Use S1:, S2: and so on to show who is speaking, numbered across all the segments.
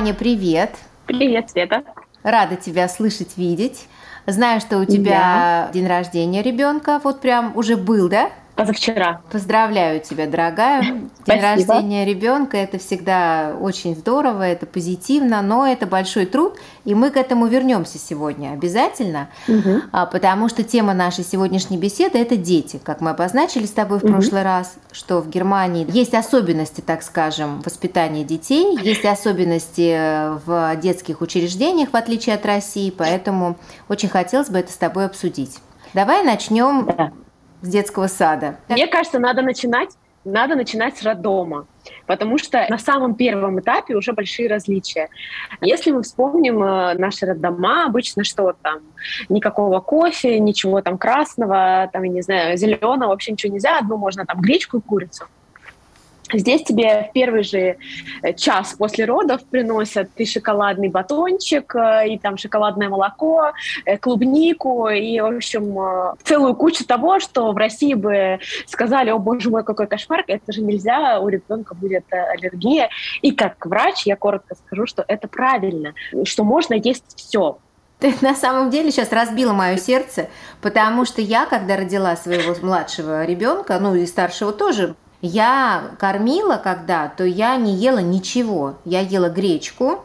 S1: Аня, привет.
S2: Привет, Света.
S1: Рада тебя слышать, видеть. Знаю, что у тебя да. день рождения ребенка вот прям уже был, да?
S2: Позавчера.
S1: Поздравляю тебя, дорогая. День Спасибо. рождения ребенка это всегда очень здорово, это позитивно, но это большой труд, и мы к этому вернемся сегодня обязательно, угу. потому что тема нашей сегодняшней беседы это дети, как мы обозначили с тобой в угу. прошлый раз, что в Германии есть особенности, так скажем, воспитания детей, есть особенности в детских учреждениях, в отличие от России, поэтому очень хотелось бы это с тобой обсудить. Давай начнем да с детского сада?
S2: Мне кажется, надо начинать надо начинать с роддома, потому что на самом первом этапе уже большие различия. Если мы вспомним э, наши роддома, обычно что там, никакого кофе, ничего там красного, там, я не знаю, зеленого, вообще ничего нельзя, одну можно там гречку и курицу. Здесь тебе в первый же э, час после родов приносят и шоколадный батончик, э, и там шоколадное молоко, э, клубнику, и, в общем, целую кучу того, что в России бы сказали, о боже мой, какой кошмар, это же нельзя, у ребенка будет аллергия. И как врач я коротко скажу, что это правильно, что можно есть все,
S1: ты на самом деле сейчас разбила мое сердце, потому что я, когда родила своего младшего ребенка, ну и старшего тоже, я кормила когда, то я не ела ничего. Я ела гречку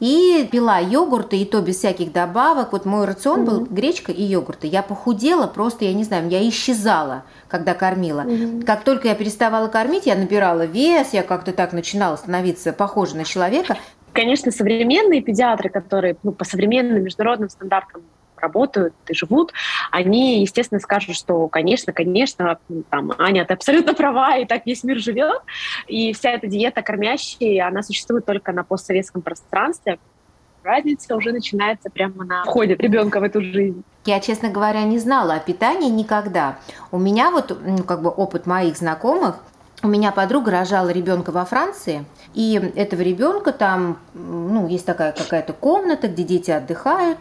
S1: и пила йогурты, и то без всяких добавок. Вот мой рацион mm-hmm. был гречка и йогурты. Я похудела просто, я не знаю, я исчезала, когда кормила. Mm-hmm. Как только я переставала кормить, я набирала вес, я как-то так начинала становиться похожа на человека.
S2: Конечно, современные педиатры, которые ну, по современным международным стандартам работают и живут, они, естественно, скажут, что, конечно, конечно, там, Аня, ты абсолютно права, и так весь мир живет, и вся эта диета кормящая, она существует только на постсоветском пространстве, разница уже начинается прямо на входе ребенка в эту жизнь.
S1: Я, честно говоря, не знала о питании никогда. У меня вот, ну, как бы опыт моих знакомых, у меня подруга рожала ребенка во Франции, и этого ребенка там, ну, есть такая какая-то комната, где дети отдыхают,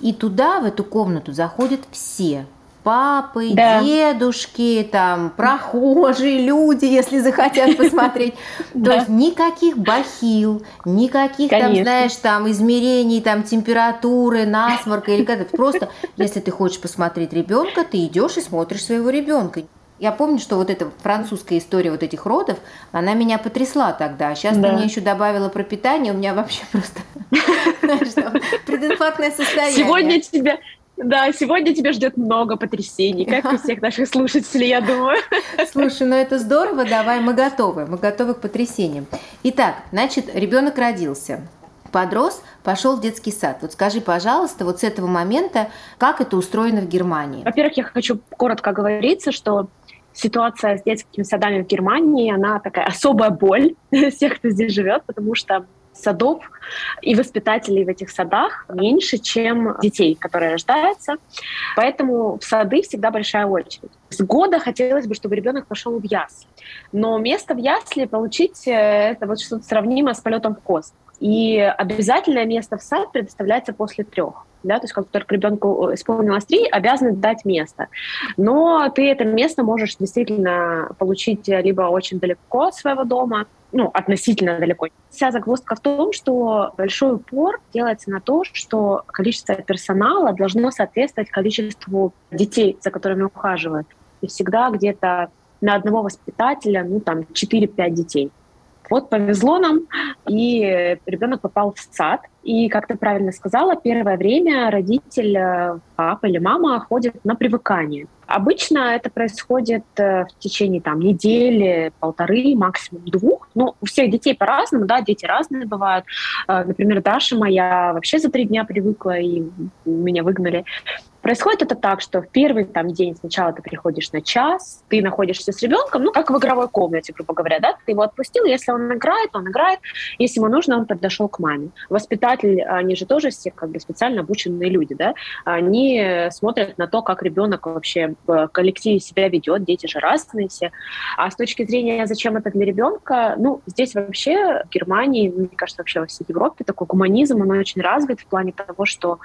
S1: и туда, в эту комнату, заходят все. Папы, да. дедушки, там, прохожие, люди, если захотят посмотреть. То есть никаких бахил, никаких там, знаешь, там измерений, там температуры, насморка или как-то. Просто, если ты хочешь посмотреть ребенка, ты идешь и смотришь своего ребенка. Я помню, что вот эта французская история вот этих родов, она меня потрясла тогда. Сейчас да. ты мне еще добавила про питание, у меня вообще просто прединфарктное состояние.
S2: Сегодня тебя, да, сегодня тебя ждет много потрясений, как и всех наших слушателей, я думаю.
S1: Слушай, ну это здорово, давай, мы готовы, мы готовы к потрясениям. Итак, значит, ребенок родился, подрос, пошел в детский сад. Вот скажи, пожалуйста, вот с этого момента, как это устроено в Германии?
S2: Во-первых, я хочу коротко говориться, что ситуация с детскими садами в Германии, она такая особая боль всех, кто здесь живет, потому что садов и воспитателей в этих садах меньше, чем детей, которые рождаются. Поэтому в сады всегда большая очередь. С года хотелось бы, чтобы ребенок пошел в ясли. Но место в ясли получить э, это вот что-то сравнимое с полетом в космос. И обязательное место в сад предоставляется после трех. Да, то есть как только ребенку исполнилось три, обязаны дать место. Но ты это место можешь действительно получить либо очень далеко от своего дома, ну, относительно далеко. Вся загвоздка в том, что большой упор делается на то, что количество персонала должно соответствовать количеству детей, за которыми ухаживают. И всегда где-то на одного воспитателя, ну, там, 4-5 детей. Вот повезло нам, и ребенок попал в сад. И, как ты правильно сказала, первое время родитель, э, папа или мама ходит на привыкание. Обычно это происходит э, в течение там, недели, полторы, максимум двух. Но у всех детей по-разному, да, дети разные бывают. Э, например, Даша моя вообще за три дня привыкла, и меня выгнали. Происходит это так, что в первый там, день сначала ты приходишь на час, ты находишься с ребенком, ну, как в игровой комнате, грубо говоря, да, ты его отпустил, если он играет, он играет, если ему нужно, он подошел к маме. Воспитатель, они же тоже все как бы специально обученные люди, да, они смотрят на то, как ребенок вообще в коллективе себя ведет, дети же разные все. А с точки зрения, зачем это для ребенка, ну, здесь вообще в Германии, мне кажется, вообще во всей Европе такой гуманизм, он очень развит в плане того, что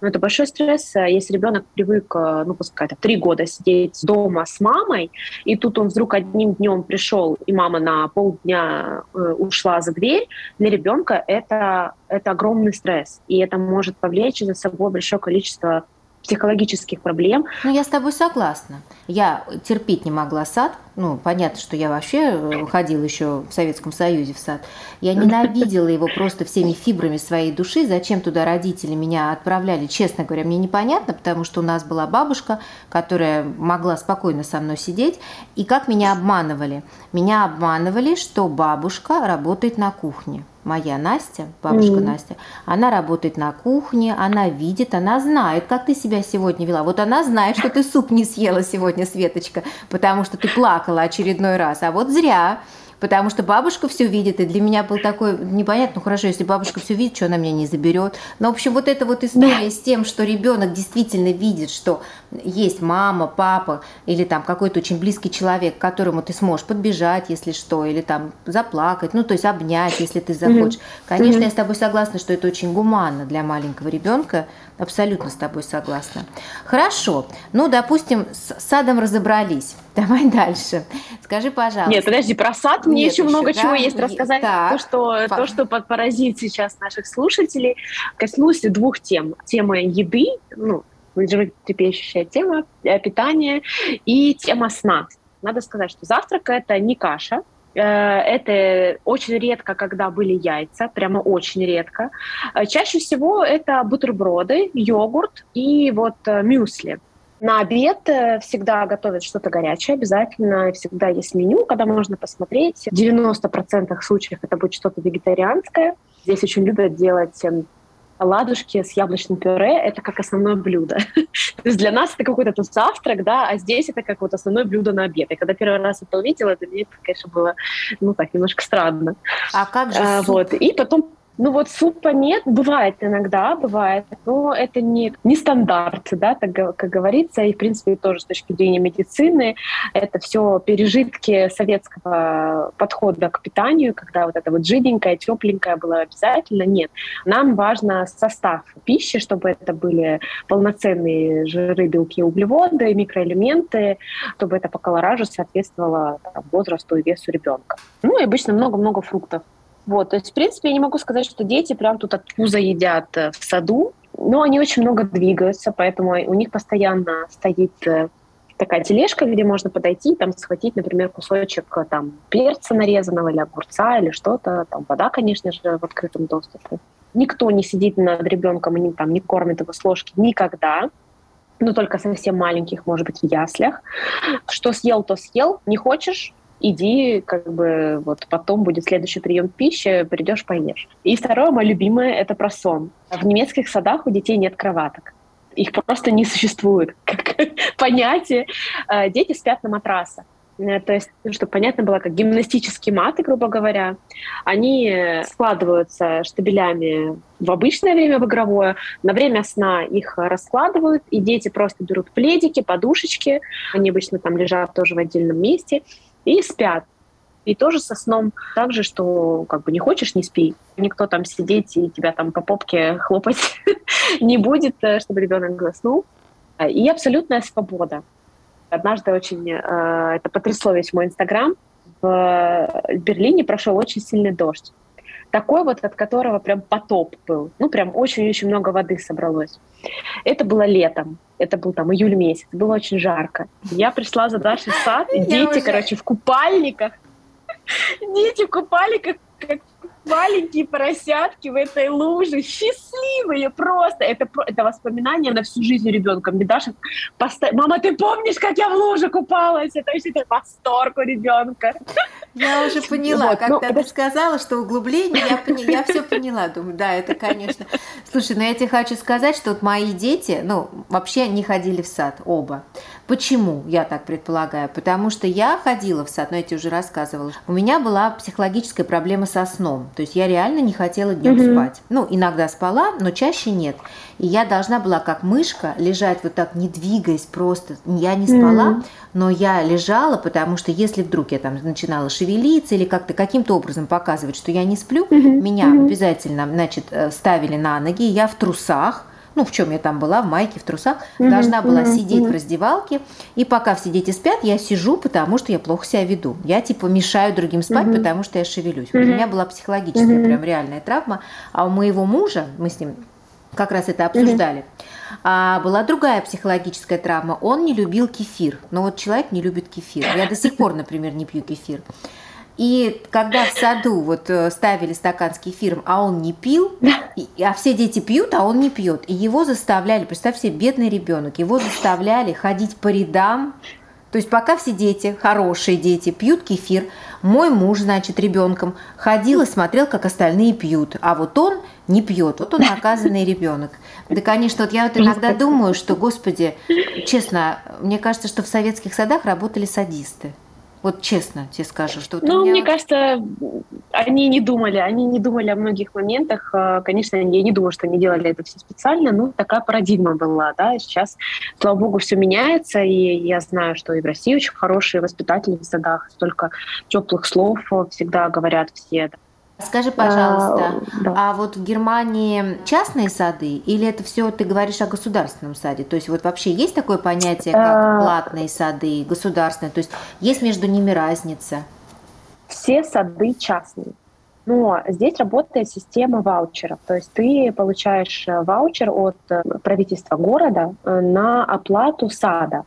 S2: ну, это большой стресс, если ребенок ребенок привык, э, ну, пускай это три года сидеть дома с мамой, и тут он вдруг одним днем пришел, и мама на полдня э, ушла за дверь, для ребенка это, это огромный стресс, и это может повлечь за собой большое количество психологических проблем.
S1: Ну, я с тобой согласна. Я терпеть не могла сад. Ну, понятно, что я вообще э, ходила еще в Советском Союзе в сад. Я ненавидела его просто всеми фибрами своей души. Зачем туда родители меня отправляли, честно говоря, мне непонятно, потому что у нас была бабушка, которая могла спокойно со мной сидеть. И как меня обманывали? Меня обманывали, что бабушка работает на кухне моя Настя, бабушка mm. Настя, она работает на кухне, она видит, она знает, как ты себя сегодня вела. Вот она знает, что ты суп не съела сегодня, Светочка, потому что ты плакала очередной раз. А вот зря потому что бабушка все видит, и для меня был такой непонятно, ну хорошо, если бабушка все видит, что она меня не заберет. Но, в общем, вот эта вот история да. с тем, что ребенок действительно видит, что есть мама, папа или там какой-то очень близкий человек, к которому ты сможешь подбежать, если что, или там заплакать, ну то есть обнять, если ты захочешь. Mm-hmm. Конечно, mm-hmm. я с тобой согласна, что это очень гуманно для маленького ребенка, абсолютно с тобой согласна. Хорошо, ну допустим, с садом разобрались. Давай дальше. Скажи, пожалуйста.
S2: Нет, подожди, про сад мне Нет, еще много да? чего есть рассказать. Так. То, что, то, что поразит сейчас наших слушателей, коснусь двух тем. Тема еды, ну, животрепещущая тема, э, питания и тема сна. Надо сказать, что завтрак – это не каша, это очень редко, когда были яйца, прямо очень редко. Э, чаще всего это бутерброды, йогурт и вот мюсли. На обед всегда готовят что-то горячее, обязательно всегда есть меню, когда можно посмотреть. В 90% случаев это будет что-то вегетарианское. Здесь очень любят делать эм, ладушки с яблочным пюре — это как основное блюдо. То есть для нас это какой-то тут завтрак, да, а здесь это как вот основное блюдо на обед. И когда первый раз это увидела, для меня это, конечно, было, ну так, немножко странно.
S1: А как же а,
S2: Вот. И потом ну вот супа нет, бывает иногда, бывает, но это не, не стандарт, да, так, как говорится, и в принципе тоже с точки зрения медицины это все пережитки советского подхода к питанию, когда вот это вот жиденькое, тепленькое было обязательно, нет. Нам важно состав пищи, чтобы это были полноценные жиры, белки, углеводы, микроэлементы, чтобы это по колоражу соответствовало там, возрасту и весу ребенка. Ну и обычно много-много фруктов. Вот, то есть, в принципе, я не могу сказать, что дети прям тут от пуза едят э, в саду, но они очень много двигаются, поэтому у них постоянно стоит э, такая тележка, где можно подойти, там схватить, например, кусочек э, там перца нарезанного или огурца или что-то, там вода, конечно же, в открытом доступе. Никто не сидит над ребенком и не, там, не кормит его с ложки никогда, ну, только совсем маленьких, может быть, в яслях. Что съел, то съел. Не хочешь, иди, как бы, вот потом будет следующий прием пищи, придешь, поешь. И второе, мое любимое, это про сон. В немецких садах у детей нет кроваток. Их просто не существует как понятие. А, дети спят на матрасах. Э, то есть, ну, чтобы понятно было, как гимнастические маты, грубо говоря, они складываются штабелями в обычное время, в игровое. На время сна их раскладывают, и дети просто берут пледики, подушечки. Они обычно там лежат тоже в отдельном месте и спят. И тоже со сном так же, что как бы не хочешь, не спи. Никто там сидеть и тебя там по попке хлопать не будет, э, чтобы ребенок заснул. И абсолютная свобода. Однажды очень э, это потрясло весь мой инстаграм. В Берлине прошел очень сильный дождь. Такой вот, от которого прям потоп был. Ну, прям очень-очень много воды собралось. Это было летом это был там июль месяц, было очень жарко. Я пришла за Дашей в сад, и дети, короче, в купальниках, дети в купальниках, маленькие поросятки в этой луже, счастливые просто. Это, это воспоминание на всю жизнь ребенка. Мне Даша постоянно... Мама, ты помнишь, как я в луже купалась? Это вообще восторг у ребенка.
S1: Я уже поняла, вот, когда ну, ты это... сказала, что углубление, я, поня... я все поняла. Думаю, да, это, конечно. Слушай, но ну я тебе хочу сказать, что вот мои дети, ну, вообще не ходили в сад, оба. Почему, я так предполагаю? Потому что я ходила в сад, но я тебе уже рассказывала. У меня была психологическая проблема со сном. То есть я реально не хотела днем mm спать. Ну, иногда спала, но чаще нет. И я должна была как мышка лежать вот так, не двигаясь просто. Я не спала, mm но я лежала, потому что если вдруг я там начинала шевелиться или как-то каким-то образом показывать, что я не сплю, mm меня mm обязательно, значит, э, ставили на ноги, я в трусах, ну, в чем я там была, в майке, в трусах, mm-hmm. должна была mm-hmm. сидеть mm-hmm. в раздевалке, и пока все дети спят, я сижу, потому что я плохо себя веду. Я, типа, мешаю другим спать, mm-hmm. потому что я шевелюсь. Mm-hmm. У меня была психологическая, mm-hmm. прям реальная травма, а у моего мужа, мы с ним как раз это обсуждали. Mm-hmm. А была другая психологическая травма. Он не любил кефир. Но вот человек не любит кефир. Я до сих пор, например, не пью кефир. И когда в саду вот э, ставили стакан с кефиром, а он не пил, а все дети пьют, а он не пьет, и его заставляли, представь себе, бедный ребенок, его заставляли ходить по рядам, то есть пока все дети, хорошие дети, пьют кефир, мой муж, значит, ребенком ходил и смотрел, как остальные пьют, а вот он не пьет, вот он наказанный ребенок. Да, конечно, вот я вот иногда думаю, что, господи, честно, мне кажется, что в советских садах работали садисты. Вот честно тебе скажу, что...
S2: Ну, меня... мне кажется, они не думали, они не думали о многих моментах. А, конечно, я не думаю, что они делали это все специально, но такая парадигма была, да. Сейчас, слава богу, все меняется, и я знаю, что и в России очень хорошие воспитатели в садах, столько теплых слов всегда говорят все.
S1: Скажи, пожалуйста, а, да. а вот в Германии частные сады или это все ты говоришь о государственном саде? То есть вот вообще есть такое понятие, как а... платные сады, государственные? То есть есть между ними разница?
S2: Все сады частные. Но здесь работает система ваучеров. То есть ты получаешь э, ваучер от э, правительства города э, на оплату сада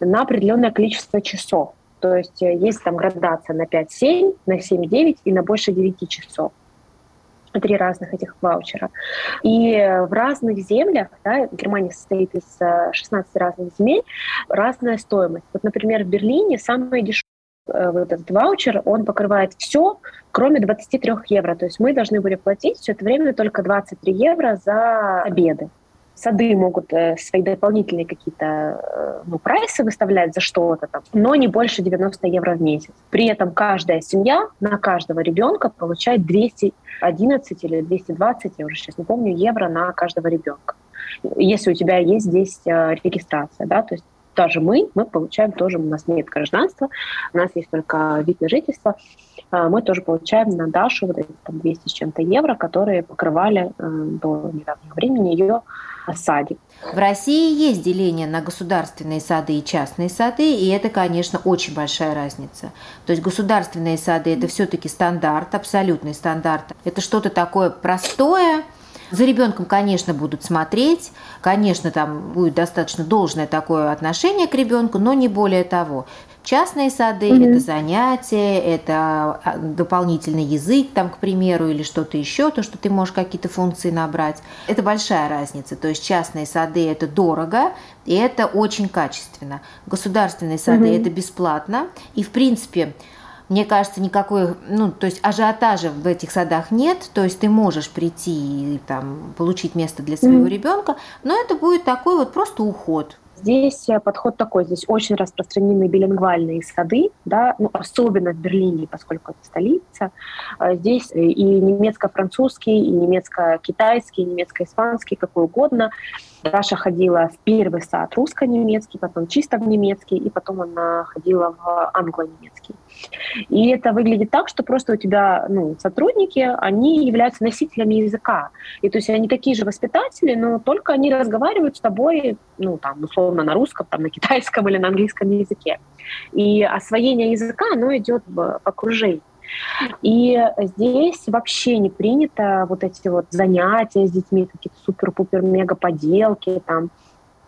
S2: на определенное количество часов. То есть э, есть там градация на 5-7, на 7-9 и на больше 9 часов три разных этих ваучера. И в разных землях, да, Германия состоит из 16 э, разных земель, разная стоимость. Вот, например, в Берлине самый дешевый э, вот этот ваучер, он покрывает все, кроме 23 евро. То есть мы должны были платить все это время только 23 евро за обеды. Сады могут э, свои дополнительные какие-то э, ну, прайсы выставлять за что-то там, но не больше 90 евро в месяц. При этом каждая семья на каждого ребенка получает 211 или 220, я уже сейчас не помню, евро на каждого ребенка. Если у тебя есть здесь э, регистрация, да, то есть даже мы, мы получаем тоже, у нас нет гражданства, у нас есть только вид на жительство, мы тоже получаем на Дашу вот эти там 200 с чем-то евро, которые покрывали до недавнего времени ее садик.
S1: В России есть деление на государственные сады и частные сады, и это, конечно, очень большая разница. То есть государственные сады – это все-таки стандарт, абсолютный стандарт. Это что-то такое простое, за ребенком, конечно, будут смотреть, конечно, там будет достаточно должное такое отношение к ребенку, но не более того. Частные сады mm-hmm. это занятия, это а, дополнительный язык, там, к примеру, или что-то еще, то, что ты можешь какие-то функции набрать. Это большая разница. То есть частные сады это дорого, и это очень качественно. Государственные сады mm-hmm. это бесплатно. И в принципе, мне кажется, никакой, ну, то есть ажиотажа в этих садах нет, то есть ты можешь прийти и там получить место для своего mm-hmm. ребенка, но это будет такой вот просто уход.
S2: Здесь э, подход такой, здесь очень распространены билингвальные сады, да, ну, особенно в Берлине, поскольку это столица. А здесь и немецко-французский, и немецко-китайский, и немецко-испанский, какой угодно. Даша ходила в первый сад русско-немецкий, потом чисто в немецкий, и потом она ходила в англо-немецкий. И это выглядит так, что просто у тебя ну, сотрудники, они являются носителями языка. И то есть они такие же воспитатели, но только они разговаривают с тобой, ну, там, условно, на русском, там, на китайском или на английском языке. И освоение языка, оно идет в окружении. И здесь вообще не принято вот эти вот занятия с детьми, какие-то супер-пупер-мега поделки, там,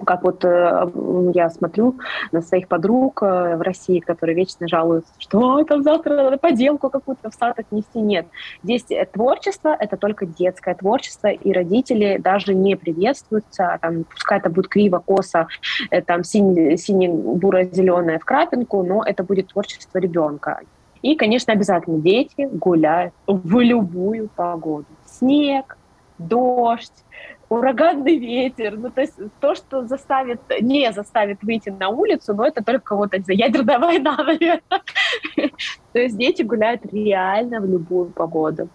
S2: как вот э, я смотрю на своих подруг э, в России, которые вечно жалуются, что там завтра надо поделку какую-то в сад отнести. Нет. Здесь э, творчество — это только детское творчество, и родители даже не приветствуются, а там, пускай это будет криво, косо, там сине-буро-зеленое в крапинку, но это будет творчество ребенка. И, конечно, обязательно дети гуляют в любую погоду. Снег, дождь, ураганный ветер, ну то есть то, что заставит, не заставит выйти на улицу, но это только кого-то за ядерная война, наверное. То есть дети гуляют реально в любую погоду.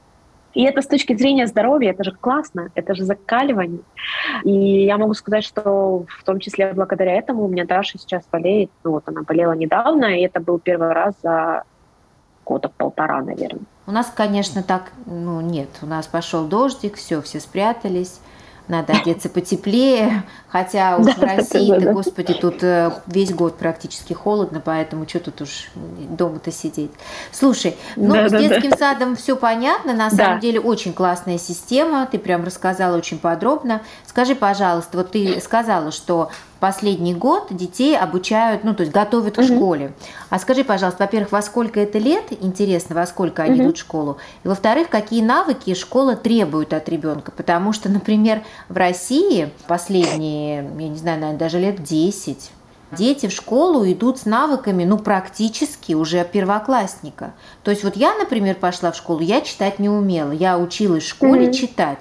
S2: И это с точки зрения здоровья, это же классно, это же закаливание. И я могу сказать, что в том числе благодаря этому у меня Даша сейчас болеет. Ну вот она болела недавно, и это был первый раз за года полтора, наверное.
S1: У нас, конечно, так, ну нет, у нас пошел дождик, все, все спрятались. Надо одеться потеплее, хотя уж в России-то, господи, тут э, весь год практически холодно, поэтому что тут уж дома-то сидеть. Слушай, ну с детским садом все понятно, на самом деле очень классная система, ты прям рассказала очень подробно. Скажи, пожалуйста, вот ты сказала, что последний год детей обучают, ну, то есть готовят к школе. А скажи, пожалуйста, во-первых, во сколько это лет, интересно, во сколько они идут в школу, и во-вторых, какие навыки школа требует от ребенка, потому что, например, в России последние, я не знаю, наверное, даже лет 10, дети в школу идут с навыками, ну, практически уже первоклассника. То есть вот я, например, пошла в школу, я читать не умела, я училась в школе mm-hmm. читать.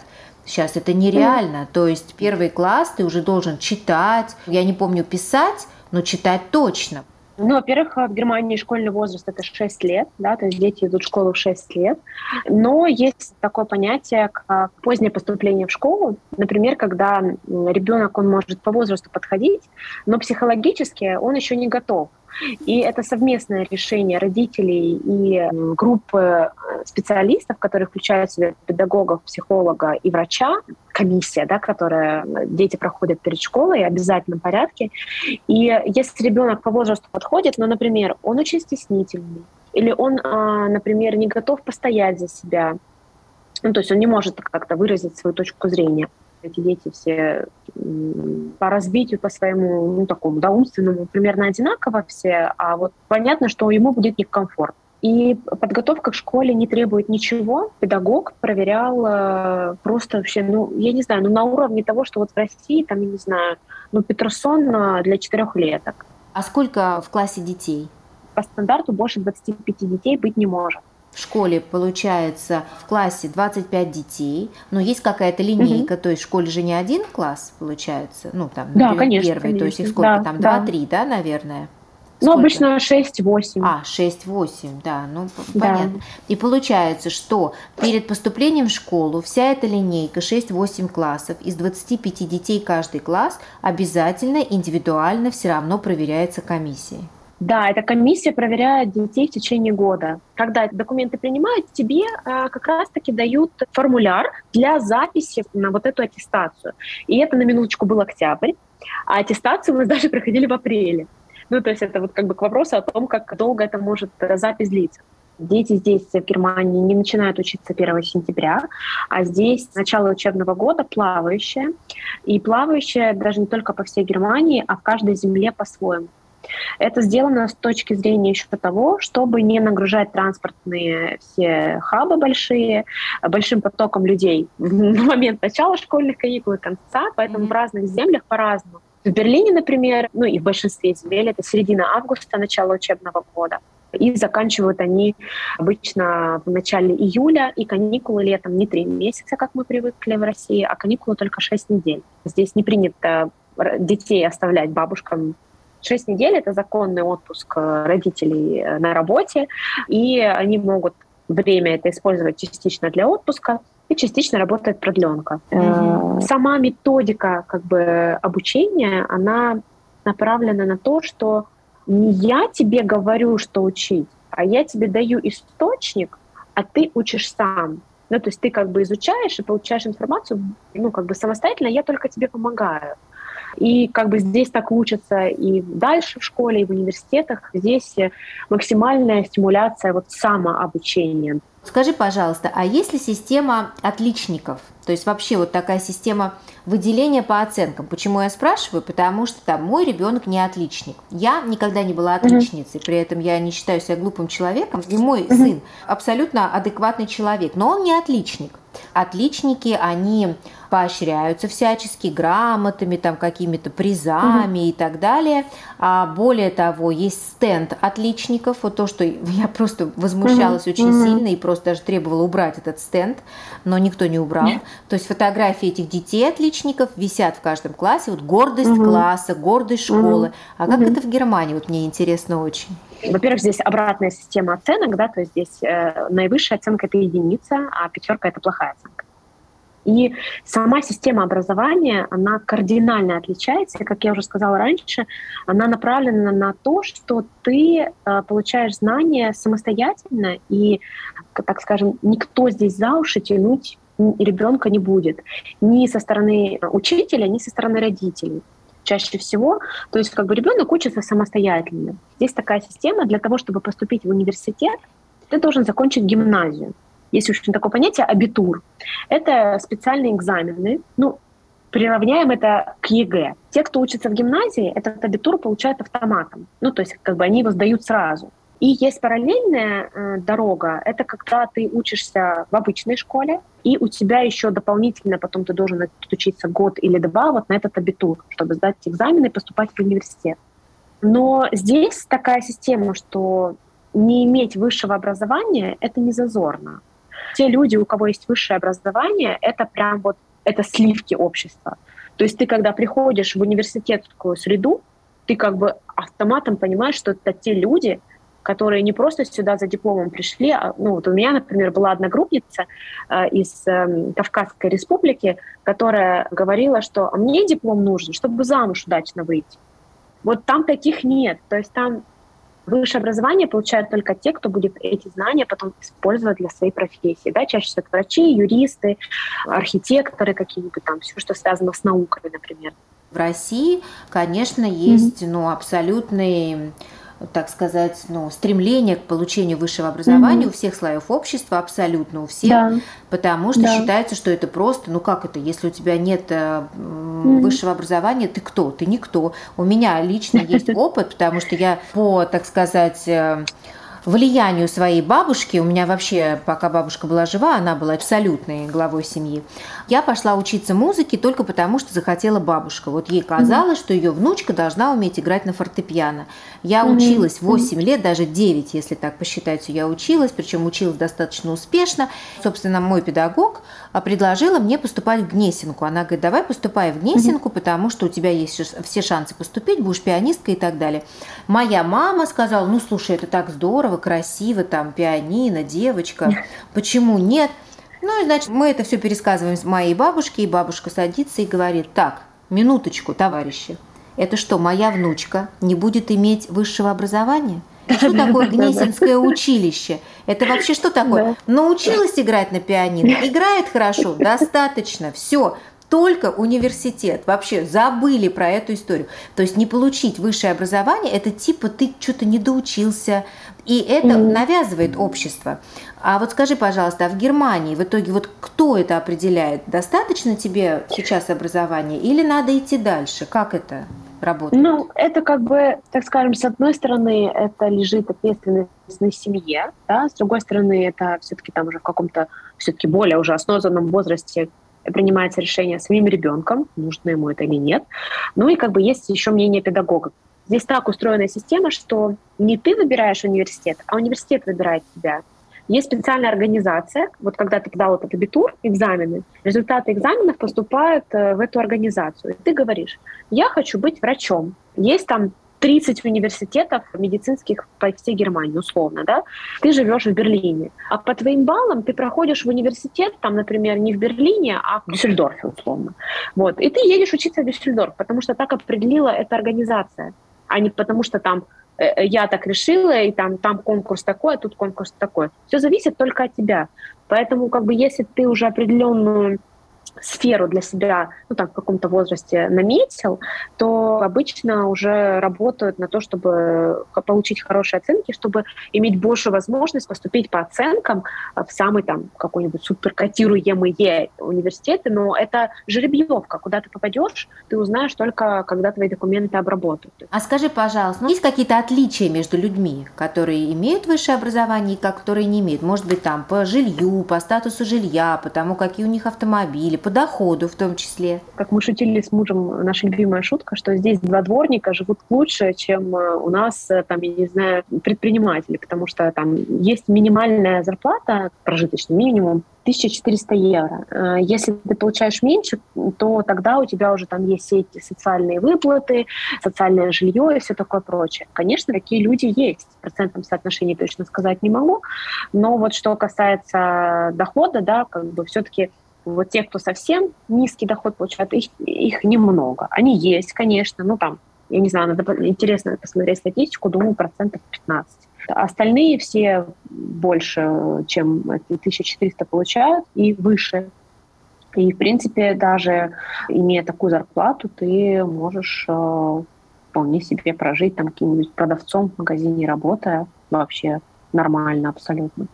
S1: Сейчас это нереально. То есть первый класс ты уже должен читать. Я не помню писать, но читать точно.
S2: Ну, во-первых, в Германии школьный возраст это 6 лет, да, то есть дети идут в школу в 6 лет. Но есть такое понятие, как позднее поступление в школу. Например, когда ребенок, он может по возрасту подходить, но психологически он еще не готов. И это совместное решение родителей и группы э, специалистов, которые включают в себя педагогов, психолога и врача, комиссия, да, которая дети проходят перед школой в обязательном порядке. И если ребенок по возрасту подходит, ну, например, он очень стеснительный, или он, а, например, не готов постоять за себя, ну, то есть он не может как-то выразить свою точку зрения, эти дети все по развитию, по своему, ну, такому, да, умственному примерно одинаково все, а вот понятно, что ему будет некомфортно. И подготовка к школе не требует ничего. Педагог проверял э, просто вообще, ну, я не знаю, ну, на уровне того, что вот в России, там, я не знаю, ну, Петерсон э, для четырехлеток.
S1: А сколько в классе детей?
S2: По стандарту больше 25 детей быть не может
S1: в школе получается в классе 25 детей, но есть какая-то линейка, угу. то есть в школе же не один класс получается, ну там, например,
S2: да, конечно,
S1: первый,
S2: конечно.
S1: то есть их сколько да, там, да. 2-3, да, наверное?
S2: Ну, обычно 6-8.
S1: А, 6-8, да, ну да. понятно. И получается, что перед поступлением в школу вся эта линейка 6-8 классов из 25 детей каждый класс обязательно индивидуально все равно проверяется комиссией.
S2: Да, эта комиссия проверяет детей в течение года. Когда документы принимают, тебе а, как раз-таки дают формуляр для записи на вот эту аттестацию. И это на минуточку был октябрь, а аттестацию мы даже проходили в апреле. Ну, то есть это вот как бы к вопросу о том, как долго это может э, запись длиться. Дети здесь, в Германии, не начинают учиться 1 сентября, а здесь начало учебного года плавающее. И плавающее даже не только по всей Германии, а в каждой земле по-своему. Это сделано с точки зрения еще того, чтобы не нагружать транспортные все хабы большие большим потоком людей в момент начала школьных каникул и конца, поэтому mm-hmm. в разных землях по-разному. В Берлине, например, ну и в большинстве земель это середина августа, начало учебного года. И заканчивают они обычно в начале июля, и каникулы летом не три месяца, как мы привыкли в России, а каникулы только шесть недель. Здесь не принято детей оставлять бабушкам Шесть недель — это законный отпуск э, родителей э, на работе, и они могут время это использовать частично для отпуска, и частично работает продленка. Mm-hmm. Сама методика как бы обучения, она направлена на то, что не я тебе говорю, что учить, а я тебе даю источник, а ты учишь сам. Ну, то есть ты как бы изучаешь и получаешь информацию, ну, как бы самостоятельно, я только тебе помогаю. И как бы здесь так учатся и дальше в школе, и в университетах. Здесь максимальная стимуляция вот самообучения.
S1: Скажи, пожалуйста, а есть ли система отличников? То есть вообще вот такая система выделения по оценкам. Почему я спрашиваю? Потому что там мой ребенок не отличник. Я никогда не была отличницей, при этом я не считаю себя глупым человеком. И мой сын абсолютно адекватный человек, но он не отличник. Отличники, они поощряются всячески грамотами, там какими-то призами угу. и так далее. А более того, есть стенд отличников. Вот то, что я просто возмущалась угу. очень угу. сильно и просто даже требовала убрать этот стенд, но никто не убрал. То есть фотографии этих детей отличников висят в каждом классе. Вот гордость угу. класса, гордость школы. Угу. А как угу. это в Германии? Вот мне интересно очень.
S2: Во-первых, здесь обратная система оценок, да, то есть здесь э, наивысшая оценка это единица, а пятерка это плохая оценка. И сама система образования, она кардинально отличается. Как я уже сказала раньше, она направлена на то, что ты э, получаешь знания самостоятельно, и, так скажем, никто здесь за уши тянуть ребенка не будет ни со стороны учителя, ни со стороны родителей чаще всего. То есть как бы ребенок учится самостоятельно. Здесь такая система для того, чтобы поступить в университет, ты должен закончить гимназию. Есть очень такое понятие Abitur. Это специальные экзамены. Ну, приравняем это к ЕГЭ. Те, кто учится в гимназии, этот Abitur получают автоматом. Ну, то есть как бы они его сдают сразу. И есть параллельная э, дорога, это когда ты учишься в обычной школе, и у тебя еще дополнительно потом ты должен учиться год или два вот на этот абитур, чтобы сдать экзамены и поступать в университет. Но здесь такая система, что не иметь высшего образования — это не зазорно. Те люди, у кого есть высшее образование, это прям вот это сливки общества. То есть ты, когда приходишь в университетскую среду, ты как бы автоматом понимаешь, что это те люди, которые не просто сюда за дипломом пришли. А, ну, вот у меня, например, была одногруппница э, из э, Кавказской республики, которая говорила, что мне диплом нужен, чтобы замуж удачно выйти. Вот там таких нет. То есть там высшее образование получают только те, кто будет эти знания потом использовать для своей профессии. Да? Чаще всего это врачи, юристы, архитекторы какие-нибудь там, все, что связано с наукой, например.
S1: В России, конечно, есть mm-hmm. ну, абсолютный так сказать, ну, стремление к получению высшего образования mm-hmm. у всех слоев общества, абсолютно у всех, да. потому что да. считается, что это просто, ну как это, если у тебя нет э, mm-hmm. высшего образования, ты кто? Ты никто. У меня лично есть опыт, потому что я по, так сказать, э, влиянию своей бабушки, у меня вообще, пока бабушка была жива, она была абсолютной главой семьи, я пошла учиться музыке только потому, что захотела бабушка. Вот ей казалось, mm-hmm. что ее внучка должна уметь играть на фортепиано. Я mm-hmm. училась 8 mm-hmm. лет, даже 9, если так посчитать, я училась, причем училась достаточно успешно. Собственно, мой педагог предложила мне поступать в Гнесинку. Она говорит, давай поступай в Гнесинку, mm-hmm. потому что у тебя есть все шансы поступить, будешь пианисткой и так далее. Моя мама сказала, ну слушай, это так здорово, красиво, там пианино, девочка, почему нет? Ну и значит, мы это все пересказываем с моей бабушке, и бабушка садится и говорит, так, минуточку, товарищи, это что, моя внучка не будет иметь высшего образования? Что такое Гнесинское училище? Это вообще что такое? Научилась играть на пианино? Играет хорошо? Достаточно. Все только университет. Вообще забыли про эту историю. То есть не получить высшее образование, это типа ты что-то не доучился. И это mm-hmm. навязывает общество. А вот скажи, пожалуйста, а в Германии в итоге вот кто это определяет? Достаточно тебе сейчас образования или надо идти дальше? Как это? Работает?
S2: Ну, это как бы, так скажем, с одной стороны, это лежит ответственность на семье, да, с другой стороны, это все-таки там уже в каком-то все-таки более уже осознанном возрасте принимается решение своим ребенком, нужно ему это или нет. Ну и как бы есть еще мнение педагога. Здесь так устроена система, что не ты выбираешь университет, а университет выбирает тебя. Есть специальная организация, вот когда ты подал этот абитур, экзамены, результаты экзаменов поступают э, в эту организацию. Ты говоришь, я хочу быть врачом. Есть там 30 университетов медицинских по всей Германии, условно, да, ты живешь в Берлине, а по твоим баллам ты проходишь в университет, там, например, не в Берлине, а в Дюссельдорфе, условно. Вот. И ты едешь учиться в Дюссельдорф, потому что так определила эта организация, а не потому что там я так решила, и там, там конкурс такой, а тут конкурс такой. Все зависит только от тебя. Поэтому, как бы, если ты уже определенную сферу для себя, ну там в каком-то возрасте наметил, то обычно уже работают на то, чтобы получить хорошие оценки, чтобы иметь большую возможность поступить по оценкам в самый там какой-нибудь суперкотируемые университеты, но это жеребьевка, куда ты попадешь, ты узнаешь только, когда твои документы обработают.
S1: А скажи, пожалуйста, ну, есть какие-то отличия между людьми, которые имеют высшее образование и которые не имеют? Может быть, там по жилью, по статусу жилья, по тому, какие у них автомобили, по доходу в том числе.
S2: Как мы шутили с мужем, наша любимая шутка, что здесь два дворника живут лучше, чем э, у нас, э, там, я не знаю, предприниматели, потому что там есть минимальная зарплата, прожиточный минимум, 1400 евро. Э, если ты получаешь меньше, то тогда у тебя уже там есть все эти социальные выплаты, социальное жилье и все такое прочее. Конечно, такие люди есть. В процентном соотношении точно сказать не могу. Но вот что касается дохода, да, как бы все-таки вот те, кто совсем низкий доход получают, их, их немного. Они есть, конечно, ну там, я не знаю, надо интересно посмотреть статистику, думаю, процентов 15. Остальные все больше, чем 1400 получают и выше. И, в принципе, даже имея такую зарплату, ты можешь э, вполне себе прожить там каким-нибудь продавцом в магазине, работая вообще нормально абсолютно.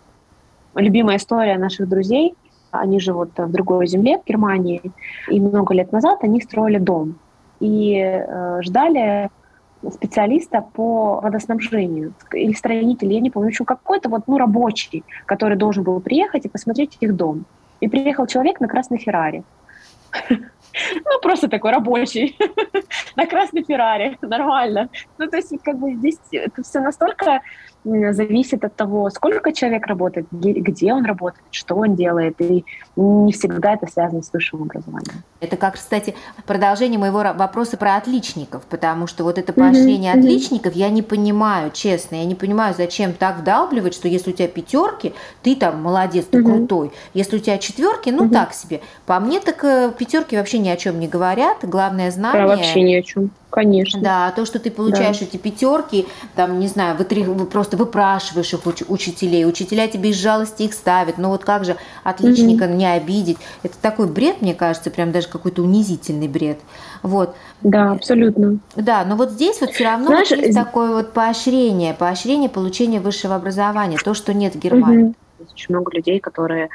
S2: Любимая история наших друзей, они живут в другой земле, в Германии, и много лет назад они строили дом и э, ждали специалиста по водоснабжению или строитель, я не помню, еще какой-то вот, ну, рабочий, который должен был приехать и посмотреть их дом. И приехал человек на красной Феррари. Ну, просто такой рабочий, на красной Феррари, нормально. Ну, то есть, как бы здесь это все настолько зависит от того, сколько человек работает, где он работает, что он делает, и не всегда это связано с высшим образованием.
S1: Это как, кстати, продолжение моего вопроса про отличников, потому что вот это поощрение mm-hmm. отличников я не понимаю, честно, я не понимаю, зачем так вдалбливать, что если у тебя пятерки, ты там молодец, ты mm-hmm. крутой, если у тебя четверки, ну mm-hmm. так себе. По мне так э, пятерки вообще ни о чем не говорят, главное знание.
S2: Да, вообще ни о чем. Конечно.
S1: Да, то, что ты получаешь да. эти пятерки, там, не знаю, вы, вы просто выпрашиваешь их уч- учителей, учителя тебе из жалости их ставят, ну вот как же отличника mm-hmm. не обидеть? Это такой бред, мне кажется, прям даже какой-то унизительный бред. Вот.
S2: Да, абсолютно.
S1: Да, но вот здесь вот все равно Знаешь, есть такое вот поощрение, поощрение получения высшего образования, то, что нет в Германии. Угу.
S2: Есть очень много людей, которые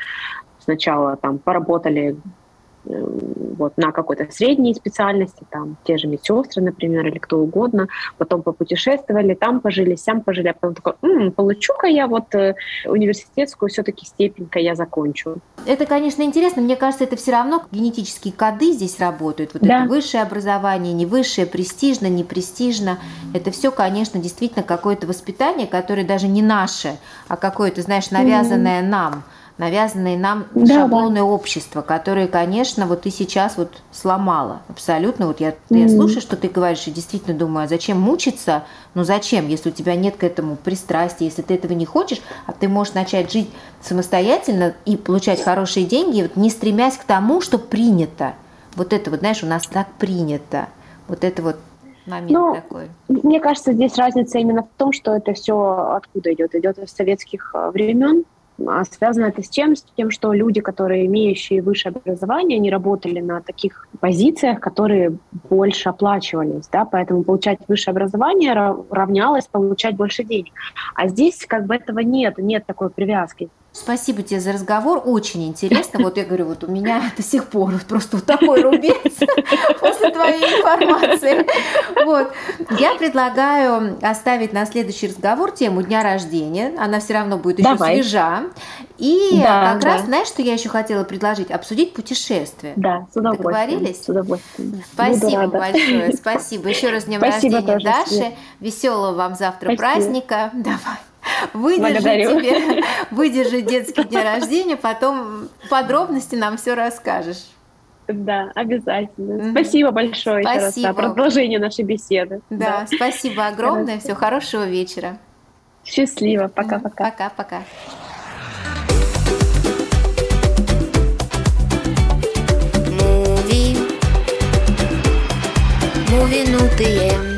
S2: сначала там поработали Э, вот, на какой-то средней специальности, там те же медсестры, например, или кто угодно, потом попутешествовали, там пожили, сям пожили, а потом такой, М, получу-ка я вот э, университетскую все-таки степень-ка я закончу.
S1: Это, конечно, интересно, мне кажется, это все равно генетические коды здесь работают, вот да. это высшее образование, не высшее, престижно, не престижно, это все, конечно, действительно какое-то воспитание, которое даже не наше, а какое-то, знаешь, навязанное mm-hmm. нам навязанные нам да, шаблоны да. общества, которые, конечно, вот ты сейчас вот сломала абсолютно. Вот я, mm-hmm. я слушаю, что ты говоришь, и действительно думаю, а зачем мучиться? Ну зачем, если у тебя нет к этому пристрастия, если ты этого не хочешь, а ты можешь начать жить самостоятельно и получать хорошие деньги, вот не стремясь к тому, что принято. Вот это вот, знаешь, у нас так принято. Вот это вот момент ну, такой.
S2: Мне кажется, здесь разница именно в том, что это все откуда идет. Идет из советских э, времен, а связано это с чем? С тем, что люди, которые имеющие высшее образование, они работали на таких позициях, которые больше оплачивались, да, поэтому получать высшее образование равнялось получать больше денег. А здесь как бы этого нет, нет такой привязки.
S1: Спасибо тебе за разговор, очень интересно. Вот я говорю, вот у меня до сих пор вот просто вот такой рубец после твоей информации. Вот. Я предлагаю оставить на следующий разговор тему дня рождения. Она все равно будет еще Давай. свежа. И да, как да. раз, знаешь, что я еще хотела предложить? Обсудить путешествие.
S2: Да, с удовольствием.
S1: Договорились?
S2: С удовольствием.
S1: Спасибо большое. Спасибо. Еще раз днем Спасибо рождения тоже, Даши. Веселого вам завтра Спасибо. праздника. Давай. Выдержи, тебе, выдержи детский день рождения, потом подробности нам все расскажешь.
S2: Да, обязательно. Mm-hmm. Спасибо большое спасибо. за продолжение нашей беседы.
S1: Да, да. спасибо огромное. Все, хорошего вечера.
S2: Счастливо. Пока-пока. Mm-hmm.
S1: Пока-пока. Муви. Муви,